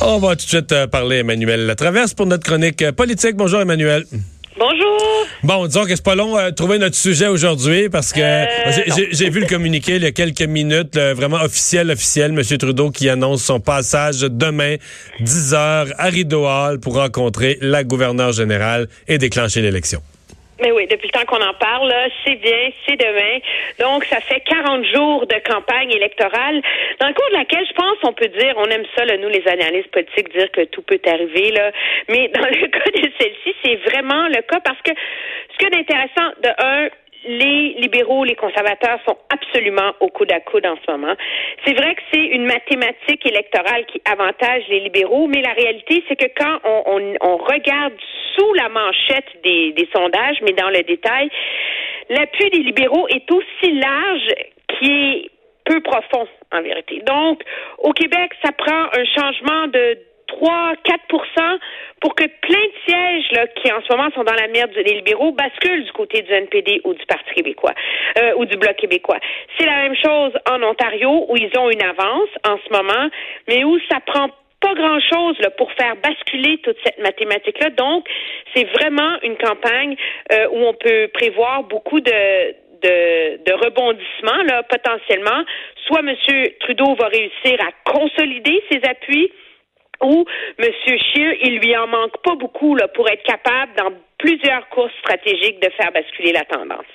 On va tout de suite euh, parler Emmanuel Latraverse pour notre chronique euh, politique. Bonjour Emmanuel. Bonjour. Bon, disons que c'est pas long à trouver notre sujet aujourd'hui parce que Euh, j'ai- vu le communiqué il y a quelques minutes, vraiment officiel, officiel, M. Trudeau qui annonce son passage demain, 10 heures, à Rideau Hall pour rencontrer la gouverneure générale et déclencher l'élection. Mais oui, depuis le temps qu'on en parle, c'est bien, c'est demain. Donc, ça fait 40 jours de campagne électorale, dans le cours de laquelle, je pense, on peut dire, on aime ça, là, nous, les analystes politiques, dire que tout peut arriver, là. Mais dans le cas de celle-ci, c'est vraiment le cas parce que ce qu'il y a d'intéressant, de un, les libéraux, les conservateurs sont absolument au coude à coude en ce moment. C'est vrai que c'est une mathématique électorale qui avantage les libéraux, mais la réalité, c'est que quand on, regarde sous la manchette des, des sondages, mais dans le détail, l'appui des libéraux est aussi large qui est peu profond, en vérité. Donc, au Québec, ça prend un changement de 3, 4% pour que plein de sièges là, qui en ce moment sont dans la merde des libéraux basculent du côté du NPD ou du Parti québécois euh, ou du Bloc québécois. C'est la même chose en Ontario où ils ont une avance en ce moment, mais où ça prend pas grand-chose pour faire basculer toute cette mathématique-là. Donc, c'est vraiment une campagne euh, où on peut prévoir beaucoup de, de, de rebondissements là, potentiellement. Soit M. Trudeau va réussir à consolider ses appuis, ou M. Scheer, il lui en manque pas beaucoup là, pour être capable, dans plusieurs courses stratégiques, de faire basculer la tendance.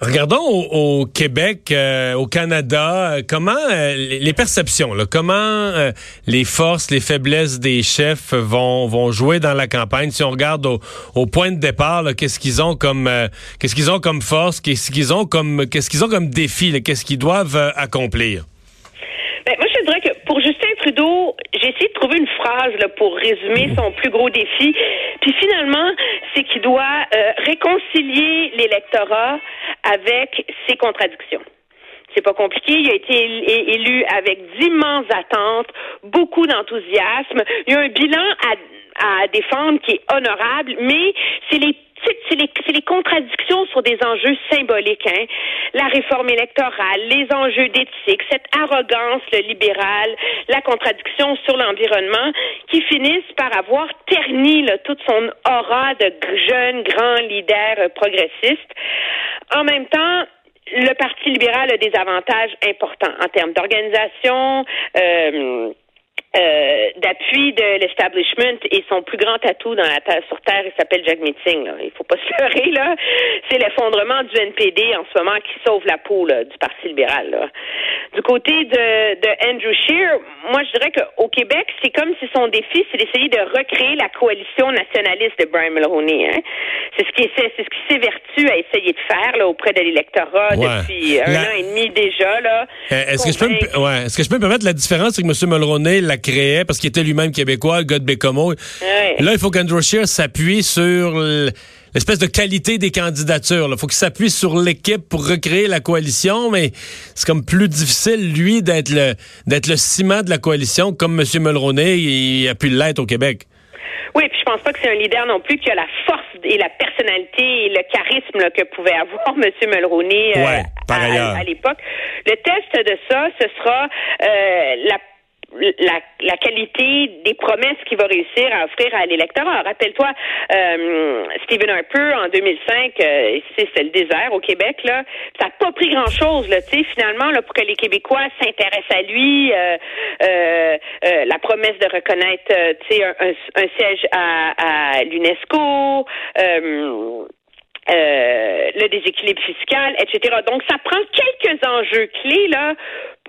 Regardons au, au Québec, euh, au Canada, euh, comment euh, les perceptions, là, comment euh, les forces, les faiblesses des chefs vont vont jouer dans la campagne? Si on regarde au, au point de départ, qu'est-ce qu'ils ont comme qu'est-ce qu'ils ont comme force, qu'est-ce qu'ils ont comme qu'est-ce qu'ils ont comme défi, qu'est-ce qu'ils doivent accomplir? Je dirais que pour Justin Trudeau, j'ai essayé de trouver une phrase là, pour résumer son plus gros défi. Puis finalement, c'est qu'il doit euh, réconcilier l'électorat avec ses contradictions. C'est pas compliqué. Il a été élu avec d'immenses attentes, beaucoup d'enthousiasme. Il y a un bilan à, défendre qui est honorable, mais c'est les c'est les, les contradictions sur des enjeux symboliques, hein. La réforme électorale, les enjeux d'éthique, cette arrogance le libérale, la contradiction sur l'environnement, qui finissent par avoir terni là, toute son aura de jeune grand leader euh, progressiste. En même temps, le Parti libéral a des avantages importants en termes d'organisation, euh, euh, d'appui de l'establishment et son plus grand atout dans la terre, sur Terre, il s'appelle Jack Meeting. Là. Il faut pas se leurrer, là. C'est l'effondrement du NPD en ce moment qui sauve la peau là, du Parti libéral. Là. Du côté de, de Andrew Scheer, moi je dirais qu'au Québec, c'est comme si son défi, c'est d'essayer de recréer la coalition nationaliste de Brian Mulroney. Hein. C'est ce qui c'est ce qui s'évertue à essayer de faire là, auprès de l'électorat Ouais. depuis un La- an et demi déjà. Là. Euh, Est-ce que je peux me, ouais, est-ce que je peux me permettre la différence c'est que M. Mulroney la créait parce qu'il était lui-même québécois, le gars de Bécomo. Ouais. Là, il faut qu'Andrew Scheer s'appuie sur l'espèce de qualité des candidatures. Il faut qu'il s'appuie sur l'équipe pour recréer la coalition, mais c'est comme plus difficile, lui, d'être le d'être le ciment de la coalition comme M. Mulroney il a pu l'être au Québec. Oui, puis je pense pas que c'est un leader non plus qui a la force et la personnalité et le charisme là, que pouvait avoir M. Mulroney euh, Ouais, à l'époque. Le test de ça, ce sera euh, la la, la qualité des promesses qu'il va réussir à offrir à l'électorat. Rappelle-toi, euh, Stephen Harper, en 2005, euh, c'est- c'était le désert au Québec, là. Ça n'a pas pris grand-chose, tu sais, finalement, là, pour que les Québécois s'intéressent à lui, euh, euh, euh, la promesse de reconnaître, euh, tu sais, un, un- un siège à, à l'UNESCO, euh, le déséquilibre fiscal, etc. Donc, ça prend quelques enjeux clés là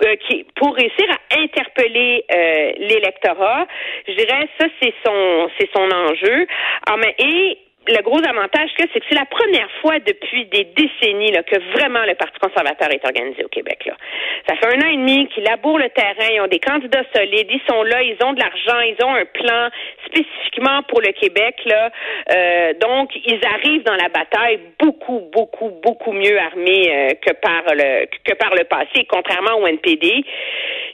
euh, qui, pour réussir à interpeller euh, l'électorat. Je dirais ça, c'est son, c'est son enjeu. Ah, mais, et le gros avantage que c'est que c'est la première fois depuis des décennies là, que vraiment le Parti conservateur est organisé au Québec. Là. Ça fait un an et demi qu'ils labourent le terrain, ils ont des candidats solides, ils sont là, ils ont de l'argent, ils ont un plan spécifiquement pour le Québec. Là. Euh, donc, ils arrivent dans la bataille beaucoup, beaucoup, beaucoup mieux armés euh, que par le que par le passé, contrairement au NPD,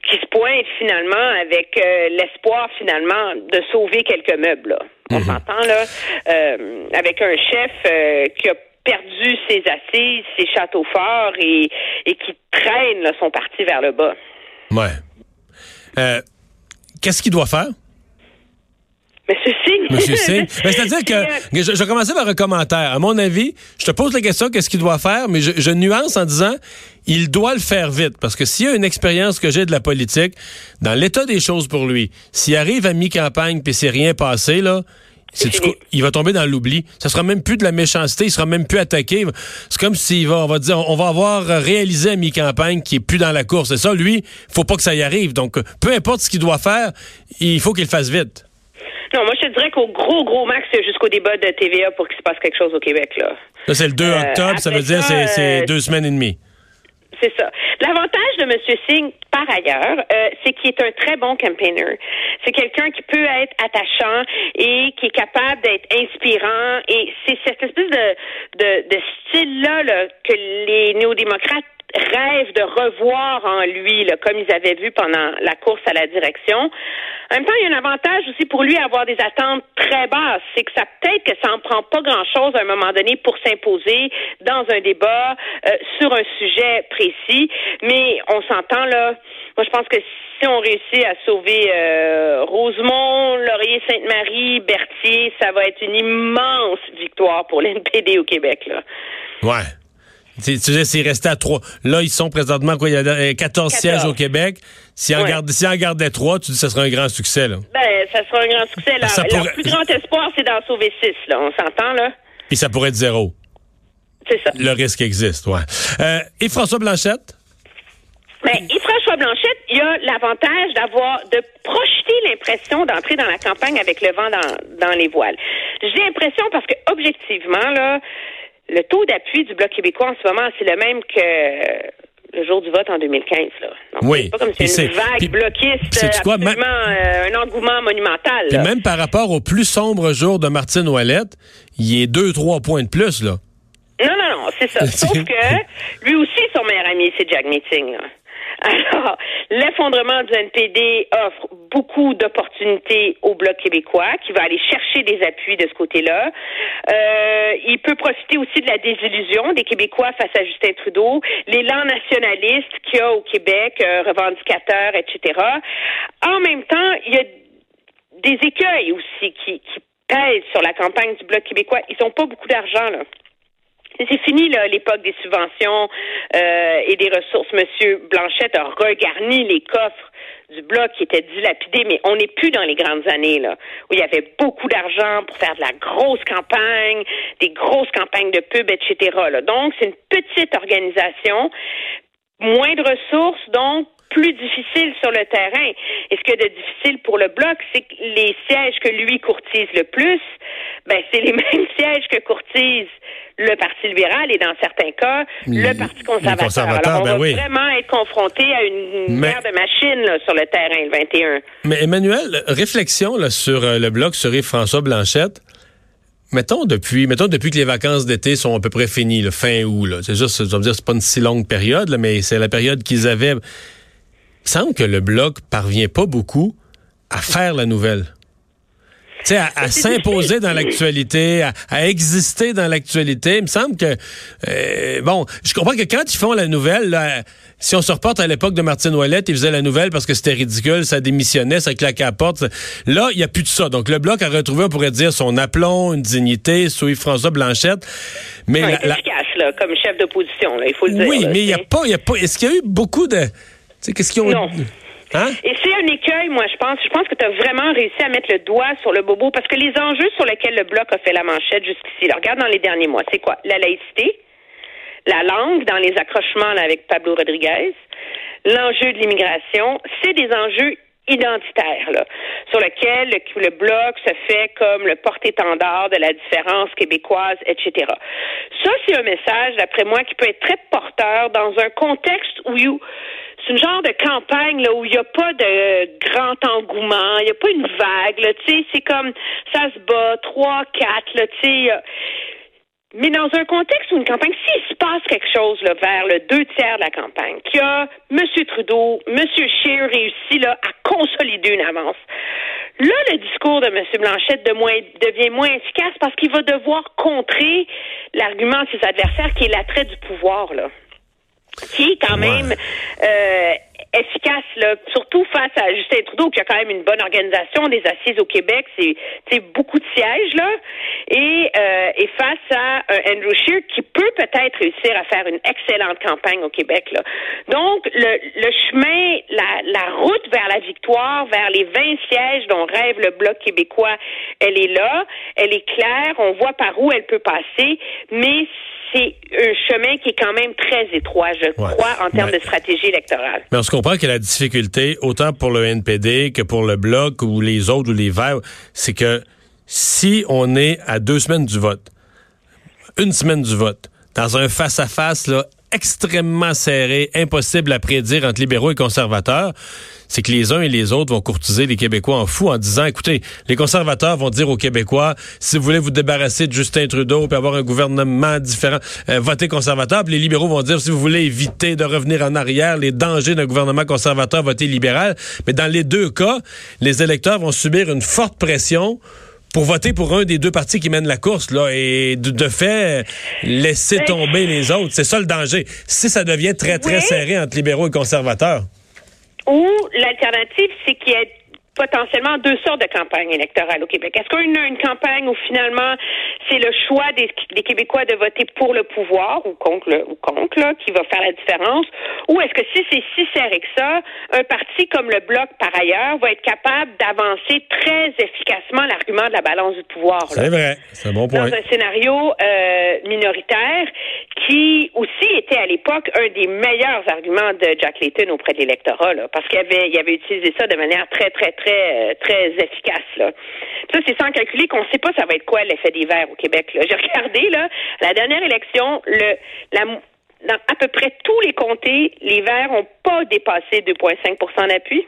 qui se pointe finalement avec euh, l'espoir finalement de sauver quelques meubles. Là. On s'entend là, euh, avec un chef euh, qui a perdu ses assises, ses châteaux forts et, et qui traîne là, son parti vers le bas. Ouais. Euh, qu'est-ce qu'il doit faire? Monsieur Singh. Monsieur Singh. C'est-à-dire que, je, je vais commencer par un commentaire. À mon avis, je te pose la question, qu'est-ce qu'il doit faire, mais je, je, nuance en disant, il doit le faire vite. Parce que s'il y a une expérience que j'ai de la politique, dans l'état des choses pour lui, s'il arrive à mi-campagne puis c'est rien passé, là, il va tomber dans l'oubli. Ça sera même plus de la méchanceté, il sera même plus attaqué. C'est comme s'il va, on va dire, on va avoir réalisé à mi-campagne qu'il est plus dans la course. Et ça, lui, faut pas que ça y arrive. Donc, peu importe ce qu'il doit faire, il faut qu'il fasse vite. Non, moi, je te dirais qu'au gros, gros max, c'est jusqu'au débat de TVA pour qu'il se passe quelque chose au Québec, là. Ça, c'est le 2 euh, octobre, ça veut dire c'est, c'est euh, deux semaines et demie. C'est ça. L'avantage de M. Singh, par ailleurs, euh, c'est qu'il est un très bon campaigner. C'est quelqu'un qui peut être attachant et qui est capable d'être inspirant. Et c'est cette espèce de, de, de style-là là, que les néo-démocrates rêvent de revoir en lui, là, comme ils avaient vu pendant la course à la direction. En même temps, il y a un avantage aussi pour lui à avoir des attentes très basses. C'est que ça peut-être que ça en prend pas grand-chose à un moment donné pour s'imposer dans un débat euh, sur un sujet précis. Mais on s'entend là. Moi, je pense que si on réussit à sauver euh, Rosemont, Laurier, Sainte-Marie, Berthier, ça va être une immense victoire pour l'NPD au Québec. Là. Ouais. Tu sais, s'il restait à trois. Là, ils sont présentement, quoi, il y a 14, sièges au Québec. S'ils en, si en gardaient trois, tu dis que ce serait un grand succès, là. Ben, ça sera un grand succès. Là. Leur plus grand espoir, c'est d'en sauver six, là. On s'entend, là? Puis ça pourrait être zéro. C'est ça. Le risque existe, ouais. Euh, et François Blanchette? Mais ben, et François Blanchette, il y a l'avantage d'avoir de projeter l'impression d'entrer dans la campagne avec le vent dans, dans les voiles. J'ai l'impression parce que objectivement là, le taux d'appui du Bloc québécois en ce moment, c'est le même que le jour du vote en 2015. Là. oui. C'est pas comme si c'était une vague bloquiste, absolument euh, un engouement monumental. Puis même par rapport au plus sombre jour de Martine Ouellette, il est deux, trois points de plus, là. Non, non, non, c'est ça. Sauf que lui aussi, son meilleur ami, c'est Jack Meeting. Là. Alors, l'effondrement du NPD offre beaucoup d'opportunités au Bloc québécois qui va aller chercher des appuis de ce côté-là. Euh, il peut profiter aussi de la désillusion des Québécois face à Justin Trudeau, l'élan nationaliste qu'il y a au Québec, euh, revendicateur, etc. En même temps, il y a des écueils aussi qui, qui pèsent sur la campagne du Bloc québécois. Ils n'ont pas beaucoup d'argent, là. C'est fini l'époque des subventions euh, et des ressources. Monsieur Blanchette a regarni les coffres du bloc qui étaient dilapidés, mais on n'est plus dans les grandes années là où il y avait beaucoup d'argent pour faire de la grosse campagne, des grosses campagnes de pub, etc. Là. Donc c'est une petite organisation, moins de ressources, donc plus difficile sur le terrain. Et ce qui est de difficile pour le bloc, c'est que les sièges que lui courtise le plus, ben c'est les mêmes sièges que courtise le Parti libéral et dans certains cas, le Parti conservateur. Alors, on ben va vraiment être confronté à une guerre de machines sur le terrain le 21. Mais Emmanuel, réflexion là, sur euh, le bloc sur Yves-François Blanchette. Mettons depuis, mettons depuis que les vacances d'été sont à peu près finies, le fin août. C'est juste, je veux dire, c'est pas une si longue période, mais c'est la période qu'ils avaient. Il semble que le bloc parvient pas beaucoup à faire la nouvelle sais, à, s'imposer dans l'actualité, à, exister dans l'actualité. Il me semble que, euh, bon, je comprends que quand ils font la nouvelle, si on se reporte à l'époque de Martine Ouellette, ils faisaient la nouvelle parce que c'était ridicule, ça démissionnait, ça claquait à la porte. Là, il n'y a plus de ça. Donc, le Bloc a retrouvé, on pourrait dire, son aplomb, une dignité sous François Blanchette. Mais efficace, là, comme chef d'opposition, il faut le dire. Oui, mais il n'y a pas, il y a pas, est-ce qu'il y a eu beaucoup de, tu sais, qu'est-ce qu'ils ont... Non. Hein? Et c'est un écueil, moi, je pense. Je pense que tu as vraiment réussi à mettre le doigt sur le bobo parce que les enjeux sur lesquels le Bloc a fait la manchette jusqu'ici, regarde dans les derniers mois, c'est quoi? La laïcité, la langue dans les accrochements avec Pablo Rodriguez, l'enjeu de l'immigration, c'est des enjeux identitaires, là, sur lesquels le, le, bloc se fait comme le porte-étendard de la différence québécoise, etc. Ça, c'est un message, d'après moi, qui peut être très porteur dans un contexte où c'est une genre de campagne là où il n'y a pas de grand engouement, il n'y a pas une vague, tu sais, c'est comme ça se bat, trois, quatre, là, tu sais. Mais dans un contexte où une campagne, s'il se passe quelque chose là, vers le deux tiers de la campagne, qui a M. Trudeau, M. Scheer réussi là, à consolider une avance, là, le discours de M. Blanchette de moins, devient moins efficace parce qu'il va devoir contrer l'argument de ses adversaires qui est l'attrait du pouvoir. Là qui est quand même euh, efficace, là, surtout face à Justin Trudeau, qui a quand même une bonne organisation des assises au Québec, c'est beaucoup de sièges, là, et, euh, et face à un Andrew Scheer qui peut peut-être réussir à faire une excellente campagne au Québec. Là. Donc, le, le chemin, la, la route vers la victoire, vers les 20 sièges dont rêve le Bloc québécois, elle est là, elle est claire, on voit par où elle peut passer, mais c'est un chemin qui est quand même très étroit, je crois, en termes de stratégie électorale. Mais on se comprend que la difficulté, autant pour le NPD que pour le Bloc ou les autres ou les Verts, c'est que si on est à deux semaines du vote, une semaine du vote, dans un face-à-face là, extrêmement serré, impossible à prédire entre libéraux et conservateurs, c'est que les uns et les autres vont courtiser les Québécois en fou en disant, écoutez, les conservateurs vont dire aux Québécois, si vous voulez vous débarrasser de Justin Trudeau et avoir un gouvernement différent, euh, votez conservateur. Puis les libéraux vont dire, si vous voulez éviter de revenir en arrière, les dangers d'un gouvernement conservateur, votez libéral. Mais dans les deux cas, les électeurs vont subir une forte pression pour voter pour un des deux partis qui mènent la course là et de, fait laisser ben, tomber les autres. C'est ça le danger. Si ça devient très très serré entre libéraux et conservateurs. Ou l'alternative, c'est qu'il y ait potentiellement deux sortes de campagnes électorales au Québec. Est-ce qu'on a une campagne où finalement c'est le choix des, Québécois de voter pour le pouvoir ou contre le ou contre là, qui va faire la différence, ou est-ce que si c'est si serré que ça, un parti comme le Bloc par ailleurs va être capable d'avancer très efficacement l'argument de la balance du pouvoir. C'est vrai, c'est un bon point. Dans un scénario euh, minoritaire qui aussi était à l'époque un des meilleurs arguments de Jack Layton auprès de l'électorat, parce qu'il avait, il avait utilisé ça de manière très très très très, très efficace. Là. Ça, c'est sans calculer qu'on ne sait pas ça va être quoi l'effet des verts au Québec. J'ai regardé là, la dernière élection, le, la, dans à peu près tous les comtés, les verts n'ont pas dépassé 2,5% d'appui,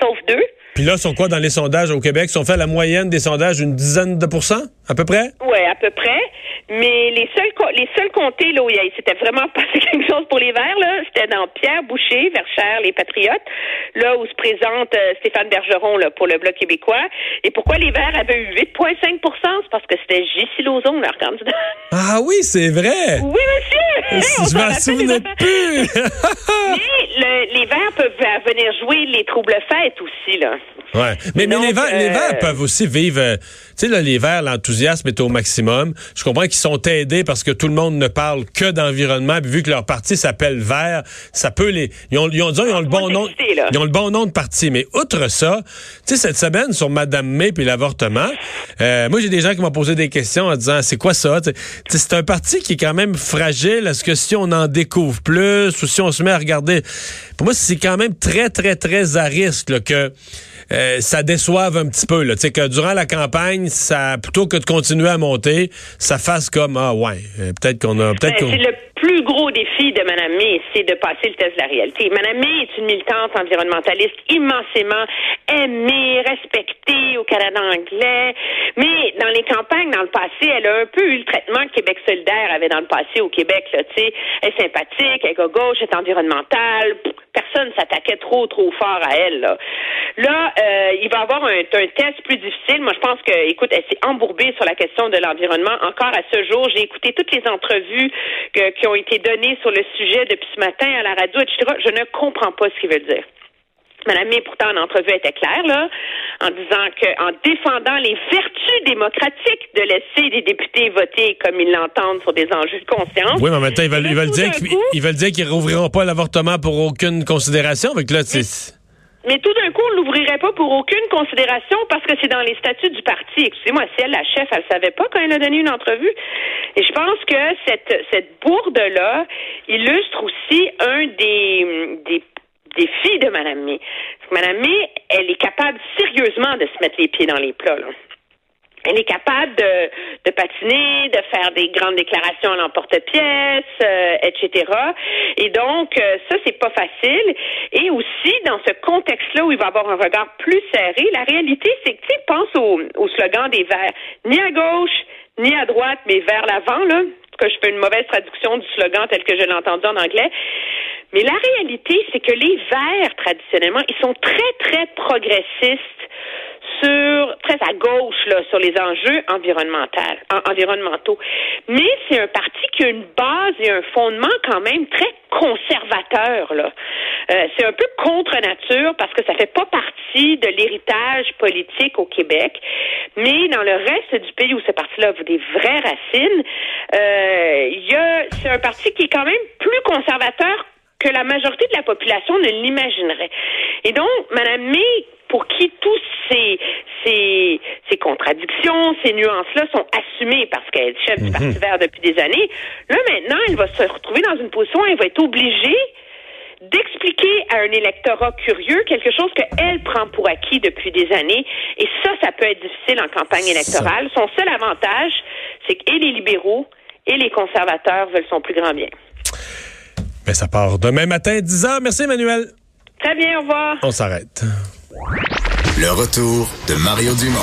sauf deux. Puis là, sont quoi dans les sondages au Québec? Sont fait la moyenne des sondages une dizaine de pourcents, à peu près? Oui, à peu près. Mais les seuls les seuls comtés là où il s'était vraiment passé quelque chose pour les Verts, là, c'était dans Pierre Boucher, Verchères, les Patriotes, là où se présente euh, Stéphane Bergeron là, pour le Bloc québécois. Et pourquoi les Verts avaient eu 8,5% C'est parce que c'était J.C. Lauzon, leur candidat. Ah oui, c'est vrai! Oui, monsieur! Je m'en souvenais plus! Mais les Verts peuvent venir jouer les troubles fêtes aussi, là. Ouais. Mais, mais les, Verts, les Verts euh, peuvent aussi vivre... Euh, tu sais, là, les Verts, l'enthousiasme est au maximum. Je comprends qu'ils sont aidés parce que tout le monde ne parle que d'environnement. vu que leur parti s'appelle Vert, ça peut les... Ils ont, ils ont, ils ont le bon nom... Ils ont le bon nom de parti. Mais outre ça, tu sais, cette semaine, sur Madame May puis l'avortement, euh, moi, j'ai des gens qui m'ont posé des questions en disant, c'est quoi ça? c'est un parti qui est quand même fragile. Est-ce que si on en découvre plus ou si on se met à regarder... Pour moi, c'est quand même très, très, très à risque que euh, ça déçoive un petit peu. Là. sais que durant la campagne, ça plutôt que de continuer à monter, ça fasse comme ah ouais, euh, peut-être qu'on a peut-être ben, C'est le plus gros défi de Mme May, c'est de passer le test de la réalité. Mme May est une militante environnementaliste immensément aimée, respectée au Canada anglais, mais dans les campagnes dans le passé, elle a un peu eu le traitement que Québec solidaire avait dans le passé au Québec. Là, elle est sympathique, elle est gauche, elle est environnementale. Personne s'attaquait trop, trop fort à elle. Là, là euh, il va y avoir un, un, test plus difficile. Moi, je pense que, écoute, elle s'est embourbée sur la question de l'environnement. Encore à ce jour, j'ai écouté toutes les entrevues que, qui ont été données sur le sujet depuis ce matin à la radio, etc. Je ne comprends pas ce qu'il veut dire. Madame May, pourtant, en entrevue était claire, là, en disant qu'en défendant les vertus démocratiques de laisser les députés voter comme ils l'entendent sur des enjeux de conscience. Oui, mais en même temps, ils veulent, ils veulent dire qu'ils veulent dire qu'ils rouvriront pas l'avortement pour aucune considération. Avec là, c'est. Mais tout d'un coup, on l'ouvrirait pas pour aucune considération parce que c'est dans les statuts du parti. Excusez-moi, si elle, la chef, elle savait pas quand elle a donné une entrevue. Et je pense que cette, cette bourde-là illustre aussi un des, des défis de Mme May. Mme May, elle est capable sérieusement de se mettre les pieds dans les plats. Là elle est capable de, patiner, de faire des grandes déclarations à l'emporte-pièce, euh, etc. Et donc, euh, ça, c'est pas facile. Et aussi, dans ce contexte-là où il va avoir un regard plus serré, la réalité, c'est que, tu pense au, slogan des Verts. Ni à gauche, ni à droite, mais vers l'avant, là. Que je fais une mauvaise traduction du slogan tel que je l'ai en anglais. Mais la réalité, c'est que les Verts, traditionnellement, ils sont très, très progressistes sur très à gauche là sur les enjeux environnementaux. environnementaux. Mais c'est un parti qui a une base et un fondement quand même très conservateur là. Euh, c'est un peu contre nature parce que ça fait pas partie de l'héritage politique au Québec, mais dans le reste du pays où ce parti-là a des vraies racines, euh, y a c'est un parti qui est quand même plus conservateur que la majorité de la population ne l'imaginerait. Et donc, Mme May, pour qui tous ces, ces, ces contradictions, ces nuances-là sont assumées parce qu'elle est chef du Parti mhm. vert depuis des années, là maintenant, elle va se retrouver dans une position où elle va être obligée d'expliquer à un électorat curieux quelque chose qu'elle prend pour acquis depuis des années. Et ça, ça peut être difficile en campagne électorale. Son seul avantage, c'est que les libéraux et les conservateurs veulent son plus grand bien. Mais ça part demain matin, 10 h. Merci, Emmanuel. Très bien, au revoir. On s'arrête. Le retour de Mario Dumont.